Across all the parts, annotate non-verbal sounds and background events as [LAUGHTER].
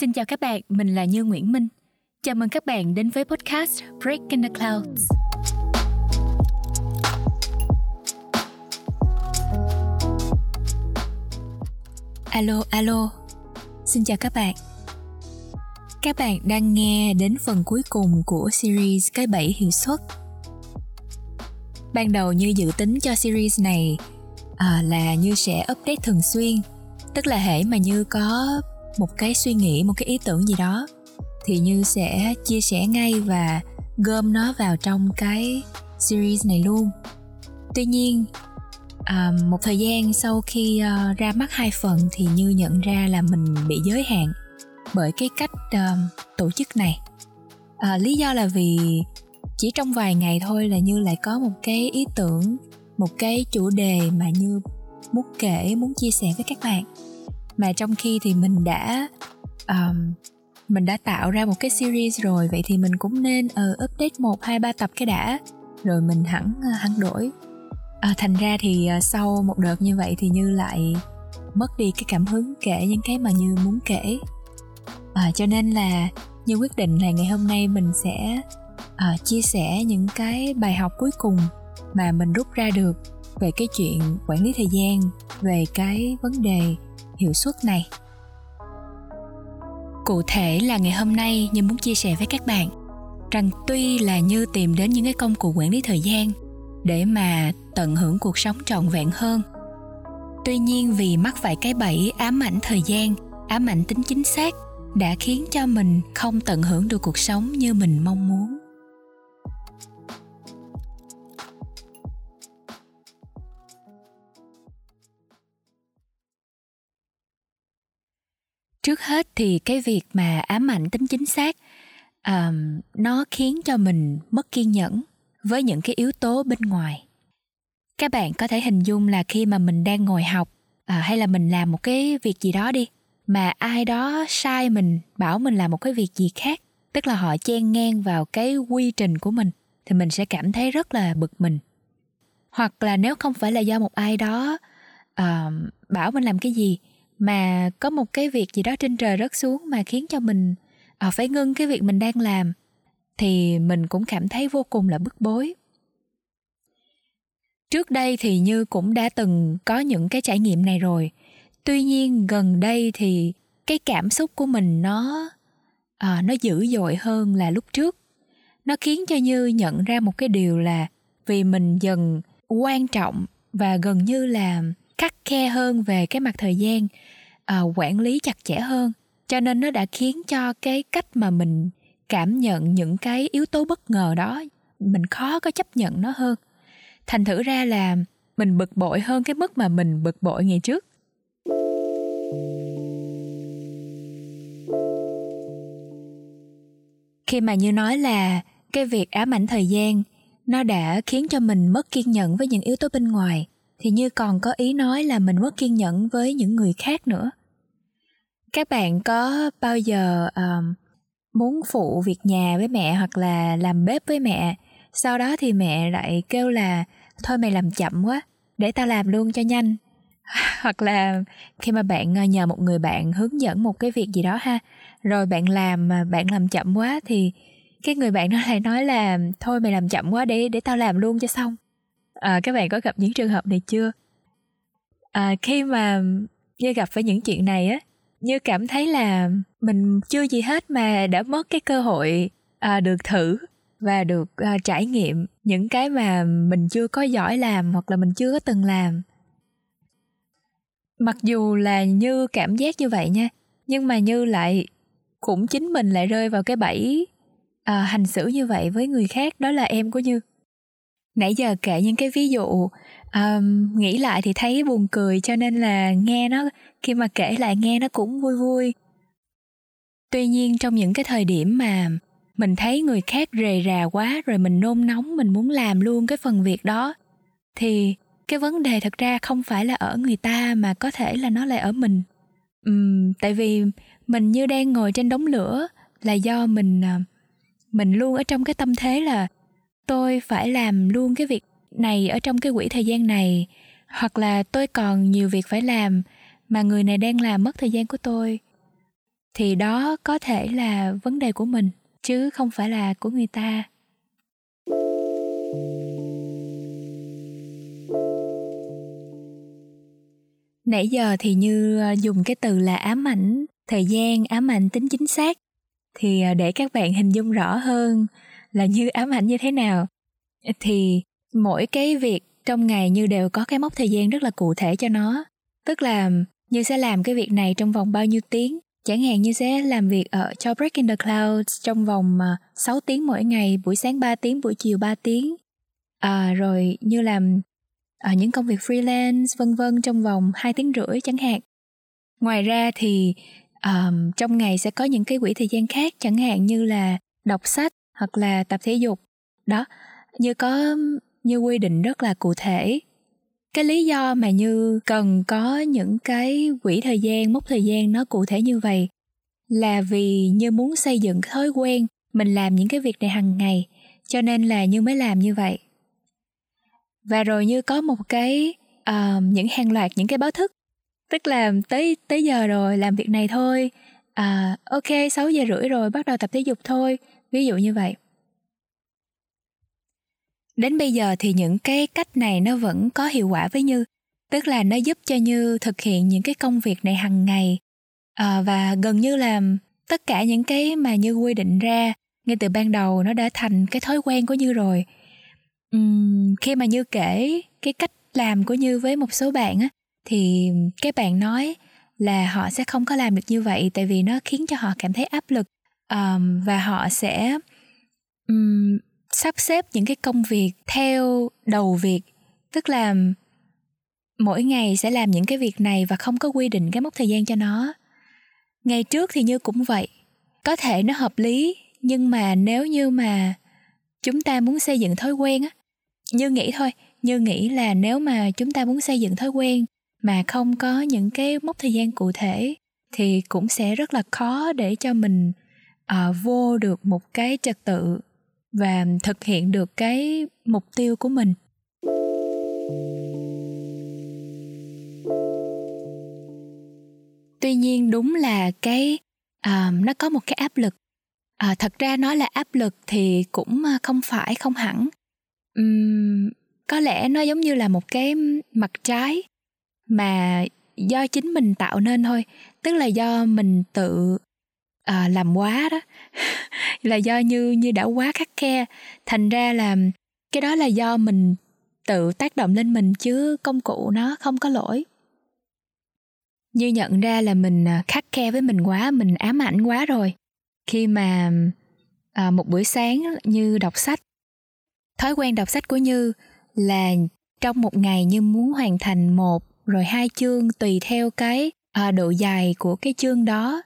Xin chào các bạn, mình là Như Nguyễn Minh. Chào mừng các bạn đến với podcast Breaking the Clouds. Alo, alo. Xin chào các bạn. Các bạn đang nghe đến phần cuối cùng của series Cái bẫy hiệu suất. Ban đầu như dự tính cho series này à, là như sẽ update thường xuyên tức là hệ mà như có một cái suy nghĩ một cái ý tưởng gì đó thì như sẽ chia sẻ ngay và gom nó vào trong cái series này luôn. Tuy nhiên à, một thời gian sau khi uh, ra mắt hai phần thì như nhận ra là mình bị giới hạn bởi cái cách uh, tổ chức này. À, lý do là vì chỉ trong vài ngày thôi là như lại có một cái ý tưởng một cái chủ đề mà như muốn kể muốn chia sẻ với các bạn mà trong khi thì mình đã um, mình đã tạo ra một cái series rồi vậy thì mình cũng nên uh, update một hai ba tập cái đã rồi mình hẳn uh, hẳn đổi. À, thành ra thì uh, sau một đợt như vậy thì như lại mất đi cái cảm hứng kể những cái mà như muốn kể. À, cho nên là như quyết định là ngày hôm nay mình sẽ uh, chia sẻ những cái bài học cuối cùng mà mình rút ra được về cái chuyện quản lý thời gian về cái vấn đề hiệu suất này. Cụ thể là ngày hôm nay như muốn chia sẻ với các bạn rằng tuy là như tìm đến những cái công cụ quản lý thời gian để mà tận hưởng cuộc sống trọn vẹn hơn. Tuy nhiên vì mắc phải cái bẫy ám ảnh thời gian, ám ảnh tính chính xác đã khiến cho mình không tận hưởng được cuộc sống như mình mong muốn. Trước hết thì cái việc mà ám ảnh tính chính xác um, nó khiến cho mình mất kiên nhẫn với những cái yếu tố bên ngoài. Các bạn có thể hình dung là khi mà mình đang ngồi học à, hay là mình làm một cái việc gì đó đi mà ai đó sai mình bảo mình làm một cái việc gì khác tức là họ chen ngang vào cái quy trình của mình thì mình sẽ cảm thấy rất là bực mình. Hoặc là nếu không phải là do một ai đó uh, bảo mình làm cái gì mà có một cái việc gì đó trên trời rớt xuống mà khiến cho mình à, phải ngưng cái việc mình đang làm thì mình cũng cảm thấy vô cùng là bức bối. Trước đây thì như cũng đã từng có những cái trải nghiệm này rồi. Tuy nhiên gần đây thì cái cảm xúc của mình nó à, nó dữ dội hơn là lúc trước. Nó khiến cho như nhận ra một cái điều là vì mình dần quan trọng và gần như là khắc khe hơn về cái mặt thời gian uh, quản lý chặt chẽ hơn. Cho nên nó đã khiến cho cái cách mà mình cảm nhận những cái yếu tố bất ngờ đó mình khó có chấp nhận nó hơn. Thành thử ra là mình bực bội hơn cái mức mà mình bực bội ngày trước. Khi mà như nói là cái việc ám ảnh thời gian nó đã khiến cho mình mất kiên nhẫn với những yếu tố bên ngoài thì như còn có ý nói là mình mất kiên nhẫn với những người khác nữa. Các bạn có bao giờ um, muốn phụ việc nhà với mẹ hoặc là làm bếp với mẹ? Sau đó thì mẹ lại kêu là thôi mày làm chậm quá để tao làm luôn cho nhanh. [LAUGHS] Hoặc là khi mà bạn ờ, nhờ một người bạn hướng dẫn một cái việc gì đó ha rồi bạn làm mà bạn làm chậm quá thì cái người bạn nó lại nói là thôi mày làm chậm quá để để tao làm luôn cho xong à, các bạn có gặp những trường hợp này chưa? À, khi mà như gặp phải những chuyện này á như cảm thấy là mình chưa gì hết mà đã mất cái cơ hội à, được thử và được à, trải nghiệm những cái mà mình chưa có giỏi làm hoặc là mình chưa có từng làm. Mặc dù là như cảm giác như vậy nha nhưng mà như lại cũng chính mình lại rơi vào cái bẫy à, hành xử như vậy với người khác đó là em của như nãy giờ kể những cái ví dụ um, nghĩ lại thì thấy buồn cười cho nên là nghe nó khi mà kể lại nghe nó cũng vui vui. Tuy nhiên trong những cái thời điểm mà mình thấy người khác rề rà quá rồi mình nôn nóng mình muốn làm luôn cái phần việc đó thì cái vấn đề thật ra không phải là ở người ta mà có thể là nó lại ở mình. Um, tại vì mình như đang ngồi trên đống lửa là do mình à, mình luôn ở trong cái tâm thế là tôi phải làm luôn cái việc này ở trong cái quỹ thời gian này, hoặc là tôi còn nhiều việc phải làm mà người này đang làm mất thời gian của tôi, thì đó có thể là vấn đề của mình, chứ không phải là của người ta. Nãy giờ thì như ờ, dùng cái từ là ám ảnh thời gian, ám ảnh tính chính xác, thì ờ, để các bạn hình dung rõ hơn là như ám ảnh như thế nào? Thì mỗi cái việc trong ngày như đều có cái mốc thời gian rất là cụ thể cho nó. Tức là như sẽ làm cái việc này trong vòng bao nhiêu tiếng? Chẳng hạn như sẽ làm việc ở cho Breaking the Clouds trong vòng à, 6 tiếng mỗi ngày buổi sáng 3 tiếng buổi chiều 3 tiếng. À, rồi như làm ở những công việc freelance vân vân trong vòng 2 tiếng rưỡi chẳng hạn. Ngoài ra thì um, trong ngày sẽ có những cái quỹ thời gian khác chẳng hạn như là đọc sách hoặc là tập thể dục. Đó như có như quy định rất là cụ thể. Cái lý do mà như cần có những cái quỹ thời gian mốc thời gian nó cụ thể như vậy là vì như muốn xây dựng thói quen mình làm những cái việc này hàng ngày cho nên là như mới làm như vậy. Và rồi như có một cái uh, những hàng loạt những cái báo thức tức là tới tới giờ rồi làm việc này thôi à ok 6 giờ rưỡi rồi bắt đầu tập thể dục thôi ví dụ như vậy. Đến bây giờ thì những cái cách này nó vẫn có hiệu quả với như. Tức là nó giúp cho như thực hiện những cái công việc này hàng ngày. À, và gần như là tất cả những cái mà như quy định ra ngay từ ban đầu nó đã thành cái thói quen của như rồi. Uhm, khi mà như kể cái cách làm của như với một số bạn á thì các bạn nói là họ sẽ không có làm được như vậy tại vì nó khiến cho họ cảm thấy áp lực um, và họ sẽ um, sắp xếp những cái công việc theo đầu việc. Tức là mỗi ngày sẽ làm những cái việc này và không có quy định cái mốc thời gian cho nó. Ngày trước thì như cũng vậy. Có thể nó hợp lý nhưng mà nếu như mà chúng ta muốn xây dựng thói quen á như nghĩ thôi như nghĩ là nếu mà chúng ta muốn xây dựng thói quen mà không có những cái mốc thời gian cụ thể thì cũng sẽ rất là khó để cho mình uh, vô được một cái trật tự và thực hiện được cái mục tiêu của mình. Tuy nhiên đúng là cái uh, nó có một cái áp lực. Uh, thật ra nói là áp lực thì cũng không phải không hẳn. Um, có lẽ nó giống như là một cái mặt trái mà do chính mình tạo nên thôi. Tức là do mình tự à, làm quá đó. [LAUGHS] Là do như như đã quá khắc khe. Thành ra là cái đó là do mình tự tác động lên mình chứ công cụ nó không có lỗi. Như nhận ra là mình à, khắc khe với mình quá mình ám ảnh quá rồi. Khi mà à, một buổi sáng như đọc sách thói quen đọc sách của như là trong một ngày như muốn hoàn thành một rồi hai chương tùy theo cái à, độ dài của cái chương đó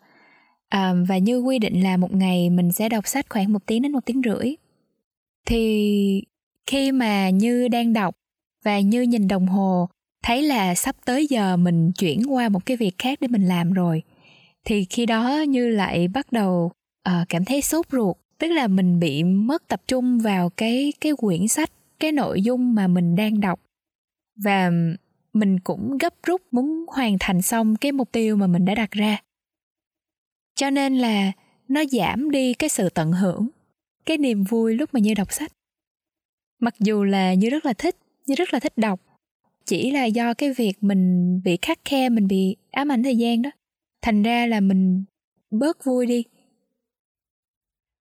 à, và như quy định là một ngày mình sẽ đọc sách khoảng một tiếng đến một tiếng rưỡi. Thì khi mà như đang đọc và như nhìn đồng hồ thấy là sắp tới giờ mình chuyển qua một cái việc khác để mình làm rồi thì khi đó như lại bắt đầu uh, cảm thấy sốt ruột. Tức là mình bị mất tập trung vào cái cái quyển sách cái nội dung mà mình đang đọc. Và mình cũng gấp rút muốn hoàn thành xong cái mục tiêu mà mình đã đặt ra cho nên là nó giảm đi cái sự tận hưởng cái niềm vui lúc mà như đọc sách. Mặc dù là như rất là thích như rất là thích đọc chỉ là do cái việc mình bị khắc khe mình bị ám ảnh thời gian đó. Thành ra là mình bớt vui đi.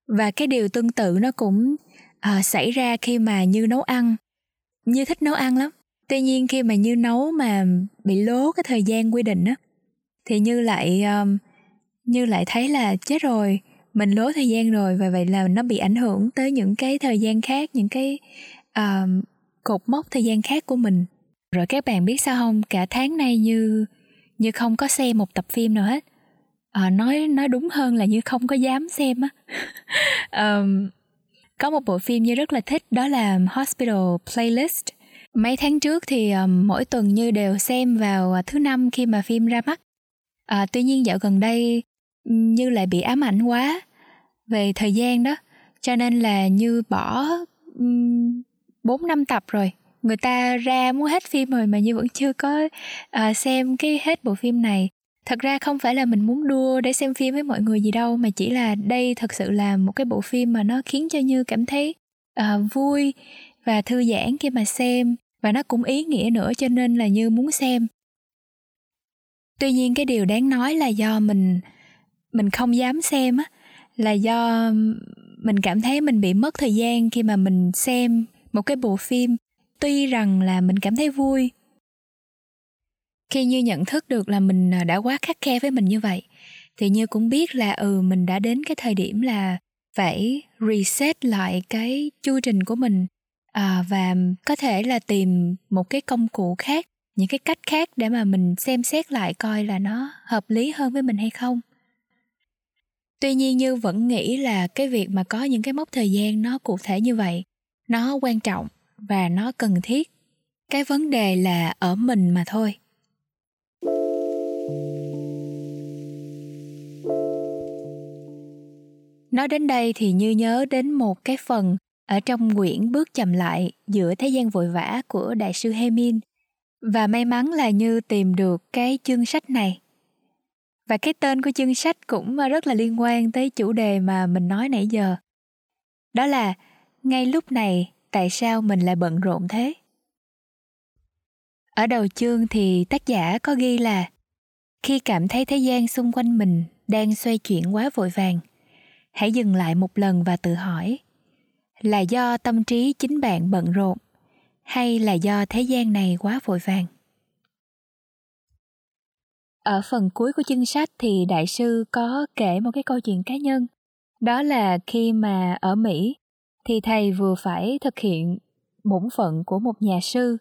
Và cái điều tương tự nó cũng à, xảy ra khi mà như nấu ăn. Như thích nấu ăn lắm. Tuy nhiên khi mà như nấu mà bị lố cái thời gian quy định á thì như lại um, như lại thấy là chết rồi mình lố thời gian rồi và vậy là nó bị ảnh hưởng tới những cái thời gian khác những cái uh, cột mốc thời gian khác của mình. Rồi các bạn biết sao không? Cả tháng nay như như không có xem một tập phim nào hết. À, nói nói đúng hơn là như không có dám xem á. [LAUGHS] Um, có một bộ phim như rất là thích đó là Hospital Playlist. Mấy tháng trước thì um, mỗi tuần như đều xem vào thứ năm khi mà phim ra mắt. À, tuy nhiên dạo gần đây như lại bị ám ảnh quá về thời gian đó. Cho nên là như bỏ bốn um, năm tập rồi. Người ta ra muốn hết phim rồi mà như vẫn chưa có uh, xem cái hết bộ phim này. Thật ra không phải là mình muốn đua để xem phim với mọi người gì đâu mà chỉ là đây thật sự là một cái bộ phim mà nó khiến cho như cảm thấy uh, vui và thư giãn khi mà xem và nó cũng ý nghĩa nữa cho nên là như muốn xem. Tuy nhiên cái điều đáng nói là do mình mình không dám xem á là do mình cảm thấy mình bị mất thời gian khi mà mình xem một cái bộ phim. Tuy rằng là mình cảm thấy vui khi như nhận thức được là mình à, đã quá khắc khe với mình như vậy thì như cũng biết là ừ mình đã đến cái thời điểm là phải reset lại cái chu trình của mình à, và có thể là tìm một cái công cụ khác những cái cách khác để mà mình xem xét lại coi là nó hợp lý hơn với mình hay không tuy nhiên như vẫn nghĩ là cái việc mà có những cái mốc thời gian nó cụ thể như vậy, nó quan trọng và nó cần thiết. Cái vấn đề là ở mình mà thôi. Nói đến đây thì như nhớ đến một cái phần ở trong quyển bước chậm lại giữa thế gian vội vã của đại sư Hemin và may mắn là như tìm được cái chương sách này và cái tên của chương sách cũng ờ, rất là liên quan tới chủ đề mà mình nói nãy giờ. Đó là, ngay lúc này, tại sao mình lại bận rộn thế? Ở đầu chương thì tác giả có ghi là, khi cảm thấy thế gian xung quanh mình đang xoay chuyển quá vội vàng, hãy dừng lại một lần và tự hỏi, là do tâm trí chính bạn bận rộn hay là do thế gian này quá vội vàng? Ở phần cuối của chương sách thì đại sư có kể một cái câu chuyện cá nhân. Đó là khi mà ở mỹ thì thầy vừa phải thực hiện bổn phận của một nhà sư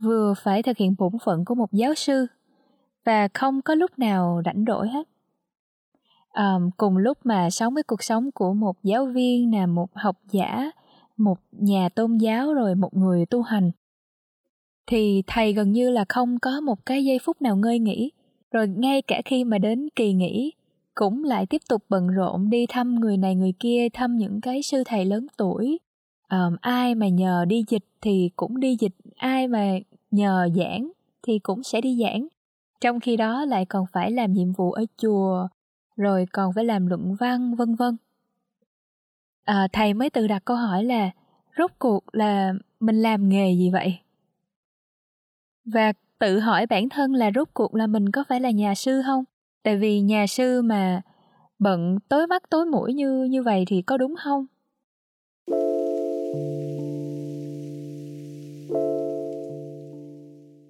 vừa phải thực hiện bổn phận của một giáo sư và không có lúc nào rảnh rỗi hết. À, cùng lúc mà sống với cuộc sống của một giáo viên là một học giả một nhà tôn giáo rồi một người tu hành thì thầy gần như là không có một cái giây phút nào ngơi nghỉ rồi ngay cả khi mà đến kỳ nghỉ cũng lại tiếp tục bận rộn đi thăm người này người kia thăm những cái sư thầy lớn tuổi. Um, ai mà nhờ đi dịch thì cũng đi dịch ai mà nhờ giảng thì cũng sẽ đi giảng. Trong khi đó lại còn phải làm nhiệm vụ ở chùa rồi còn phải làm luận văn vân vân. À, thầy mới tự đặt câu hỏi là rốt cuộc là mình làm nghề gì vậy? Và tự hỏi bản thân là rốt cuộc là mình có phải là nhà sư không? Tại vì nhà sư mà bận tối mắt tối mũi như như vậy thì có đúng không?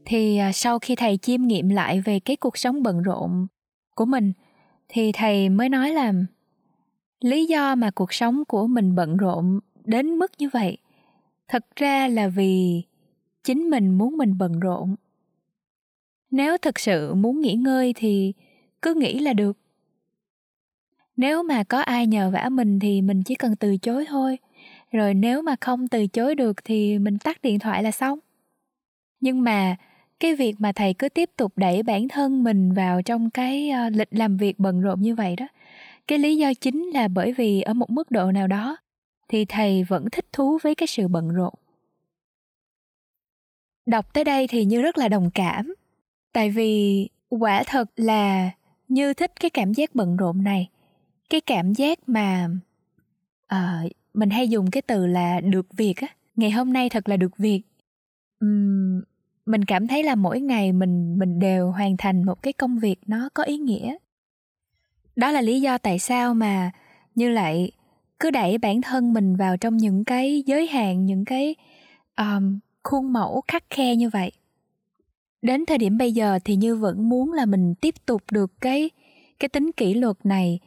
Thì à, sau khi thầy chiêm nghiệm lại về cái cuộc sống bận rộn của mình, thì thầy mới nói là lý do mà cuộc sống của mình bận rộn đến mức như vậy, thật ra là vì chính mình muốn mình bận rộn nếu thực sự muốn nghỉ ngơi thì cứ nghĩ là được. Nếu mà có ai nhờ vả mình thì mình chỉ cần từ chối thôi. Rồi nếu mà không từ chối được thì mình tắt điện thoại là xong. Nhưng mà cái việc mà thầy cứ tiếp tục đẩy bản thân mình vào trong cái ờ, lịch làm việc bận rộn như vậy đó, cái lý do chính là bởi vì ở một mức độ nào đó thì thầy vẫn thích thú với cái sự bận rộn. Đọc tới đây thì như rất là đồng cảm tại vì quả thật là như thích cái cảm giác bận rộn này. Cái cảm giác mà uh, mình hay dùng cái từ là được việc á. Ngày hôm nay thật là được việc. Um, mình cảm thấy là mỗi ngày mình mình đều hoàn thành một cái công việc nó có ý nghĩa. Đó là lý do tại sao mà như lại cứ đẩy bản thân mình vào trong những cái giới hạn những cái um, khuôn mẫu khắc khe như vậy đến thời điểm bây giờ thì như vẫn muốn là mình tiếp tục được cái cái tính kỷ luật này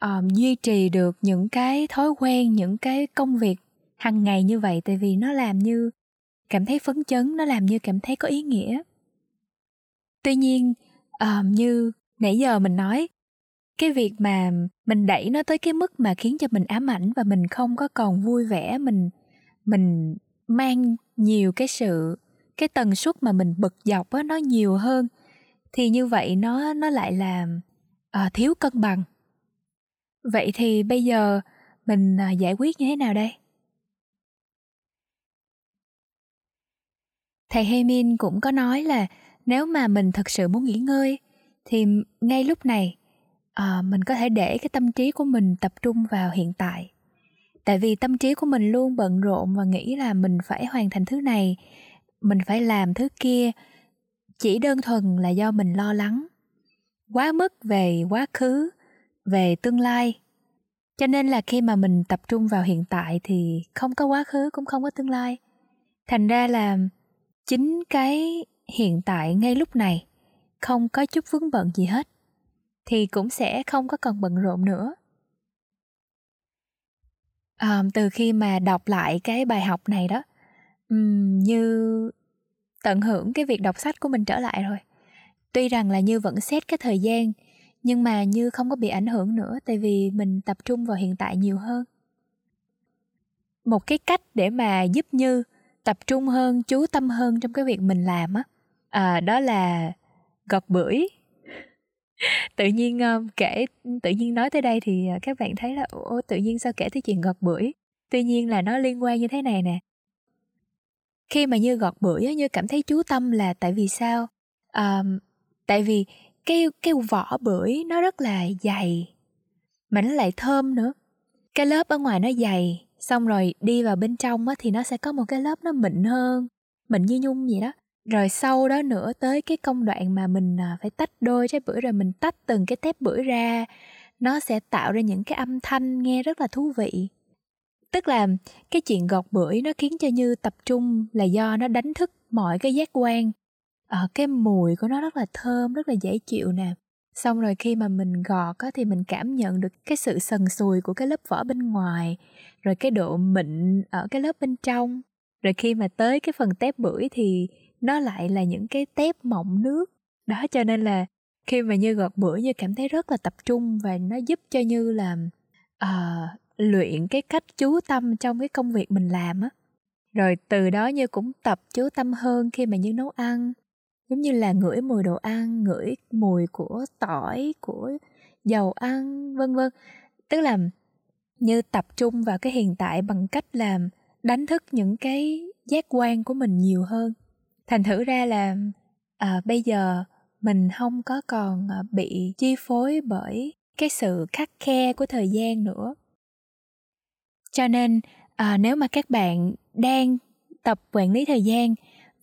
um, duy trì được những cái thói quen những cái công việc hàng ngày như vậy. Tại vì nó làm như cảm thấy phấn chấn nó làm như cảm thấy có ý nghĩa. Tuy nhiên um, như nãy giờ mình nói cái việc mà mình đẩy nó tới cái mức mà khiến cho mình ám ảnh và mình không có còn vui vẻ mình mình mang nhiều cái sự cái tần suất mà mình bực dọc á nó nhiều hơn. Thì như vậy nó nó lại làm à, ờ, thiếu cân bằng. Vậy thì bây giờ mình à, giải quyết như thế nào đây? Thầy Hemin cũng có nói là nếu mà mình thật sự muốn nghỉ ngơi thì ngay lúc này à, mình có thể để cái tâm trí của mình tập trung vào hiện tại. Tại vì tâm trí của mình luôn bận rộn và nghĩ là mình phải hoàn thành thứ này mình phải làm thứ kia chỉ đơn thuần là do mình lo lắng. Quá mức về quá khứ về tương lai. Cho nên là khi mà mình tập trung vào hiện tại thì không có quá khứ cũng không có tương lai. Thành ra là chính cái hiện tại ngay lúc này không có chút vướng bận gì hết thì cũng sẽ không có cần bận rộn nữa. À, từ khi mà đọc lại cái bài học này đó um, như tận hưởng cái việc đọc sách của mình trở lại rồi. Tuy rằng là như vẫn xét cái thời gian nhưng mà như không có bị ảnh hưởng nữa tại vì mình tập trung vào hiện tại nhiều hơn. Một cái cách để mà giúp như tập trung hơn chú tâm hơn trong cái việc mình làm á à, đó là gọt bưởi. [LAUGHS] Tự nhiên um, kể tự nhiên nói tới đây thì ờ, các bạn thấy là ô tự nhiên sao kể tới chuyện gọt bưởi? Tuy nhiên là nó liên quan như thế này nè khi mà như gọt bưởi như cảm thấy chú tâm là tại vì sao? À, tại vì cái cái vỏ bưởi nó rất là dày mà nó lại thơm nữa. Cái lớp ở ngoài nó dày xong rồi đi vào bên trong á thì nó sẽ có một cái lớp nó mịn hơn mịn như nhung vậy đó. Rồi sau đó nữa tới cái công đoạn mà mình à, phải tách đôi trái bưởi rồi mình tách từng cái tép bưởi ra nó sẽ tạo ra những cái âm thanh nghe rất là thú vị tức là cái chuyện gọt bưởi nó khiến cho như tập trung là do nó đánh thức mọi cái giác quan. À, cái mùi của nó rất là thơm rất là dễ chịu nè. Xong rồi khi mà mình gọt á, thì mình cảm nhận được cái sự sần sùi của cái lớp vỏ bên ngoài rồi cái độ mịn ở cái lớp bên trong. Rồi khi mà tới cái phần tép bưởi thì nó lại là những cái tép mọng nước. Đó cho nên là khi mà như gọt bưởi như cảm thấy rất là tập trung và nó giúp cho như là uh, ờ, luyện cái cách chú tâm trong cái công việc mình làm á. Rồi từ đó như cũng tập chú tâm hơn khi mà như nấu ăn. Giống như là ngửi mùi đồ ăn ngửi mùi của tỏi của dầu ăn vân vân. Tức là như tập trung vào cái hiện tại bằng cách làm đánh thức những cái giác quan của mình nhiều hơn. Thành thử ra là à, bây giờ mình không có còn à, bị chi phối bởi cái sự khắc khe của thời gian nữa cho nên à, nếu mà các bạn đang tập quản lý thời gian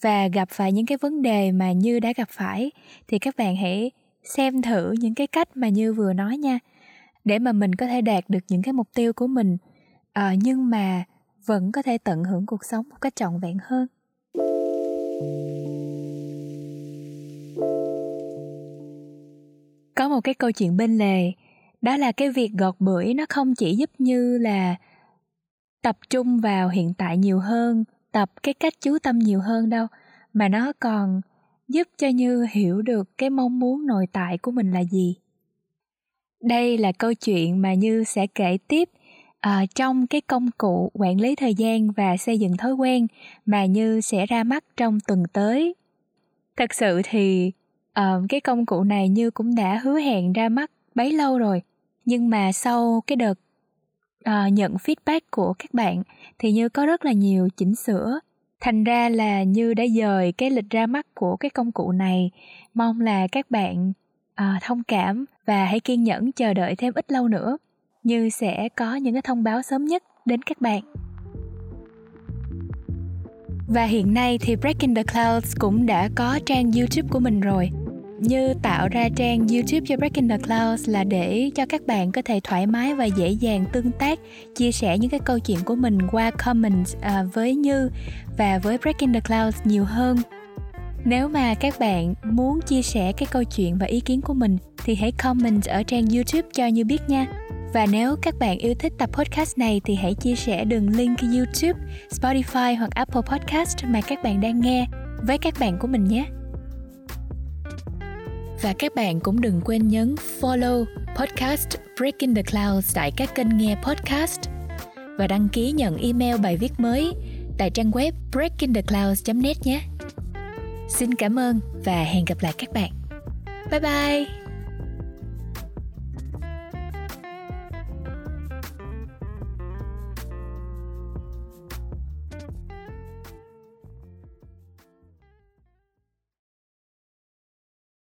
và gặp phải những cái vấn đề mà như đã gặp phải thì các bạn hãy xem thử những cái cách mà như vừa nói nha. Để mà mình có thể đạt được những cái mục tiêu của mình à, nhưng mà vẫn có thể tận hưởng cuộc sống một cách trọn vẹn hơn. Có một cái câu chuyện bên lề đó là cái việc gọt bưởi nó không chỉ giúp như là tập trung vào hiện tại nhiều hơn tập cái cách chú tâm nhiều hơn đâu. Mà nó còn giúp cho như hiểu được cái mong muốn nội tại của mình là gì. Đây là câu chuyện mà như sẽ kể tiếp uh, trong cái công cụ quản lý thời gian và xây dựng thói quen mà như sẽ ra mắt trong tuần tới. Thật sự thì uh, cái công cụ này như cũng đã hứa hẹn ra mắt bấy lâu rồi nhưng mà sau cái đợt uh, nhận feedback của các bạn thì như có rất là nhiều chỉnh sửa. Thành ra là như đã dời cái lịch ra mắt của cái công cụ này mong là các bạn uh, thông cảm và hãy kiên nhẫn chờ đợi thêm ít lâu nữa. Như sẽ có những cái thông báo sớm nhất đến các bạn. Và hiện nay thì Breaking the Clouds cũng đã có trang YouTube của mình rồi như tạo ra trang YouTube cho Breaking the Clouds là để cho các bạn có thể thoải mái và dễ dàng tương tác, chia sẻ những cái câu chuyện của mình qua comments à, với Như và với Breaking the Clouds nhiều hơn. Nếu mà các bạn muốn chia sẻ cái câu chuyện và ý kiến của mình thì hãy comment ở trang YouTube cho Như biết nha. Và nếu các bạn yêu thích tập podcast này thì hãy chia sẻ đường link YouTube, Spotify hoặc Apple Podcast mà các bạn đang nghe với các bạn của mình nhé. Và các bạn cũng đừng quên nhấn follow podcast Breaking the Clouds tại các kênh nghe podcast và đăng ký nhận email bài viết mới tại trang web breakingtheclouds.net nhé. Xin cảm ơn và hẹn gặp lại các bạn. Bye bye!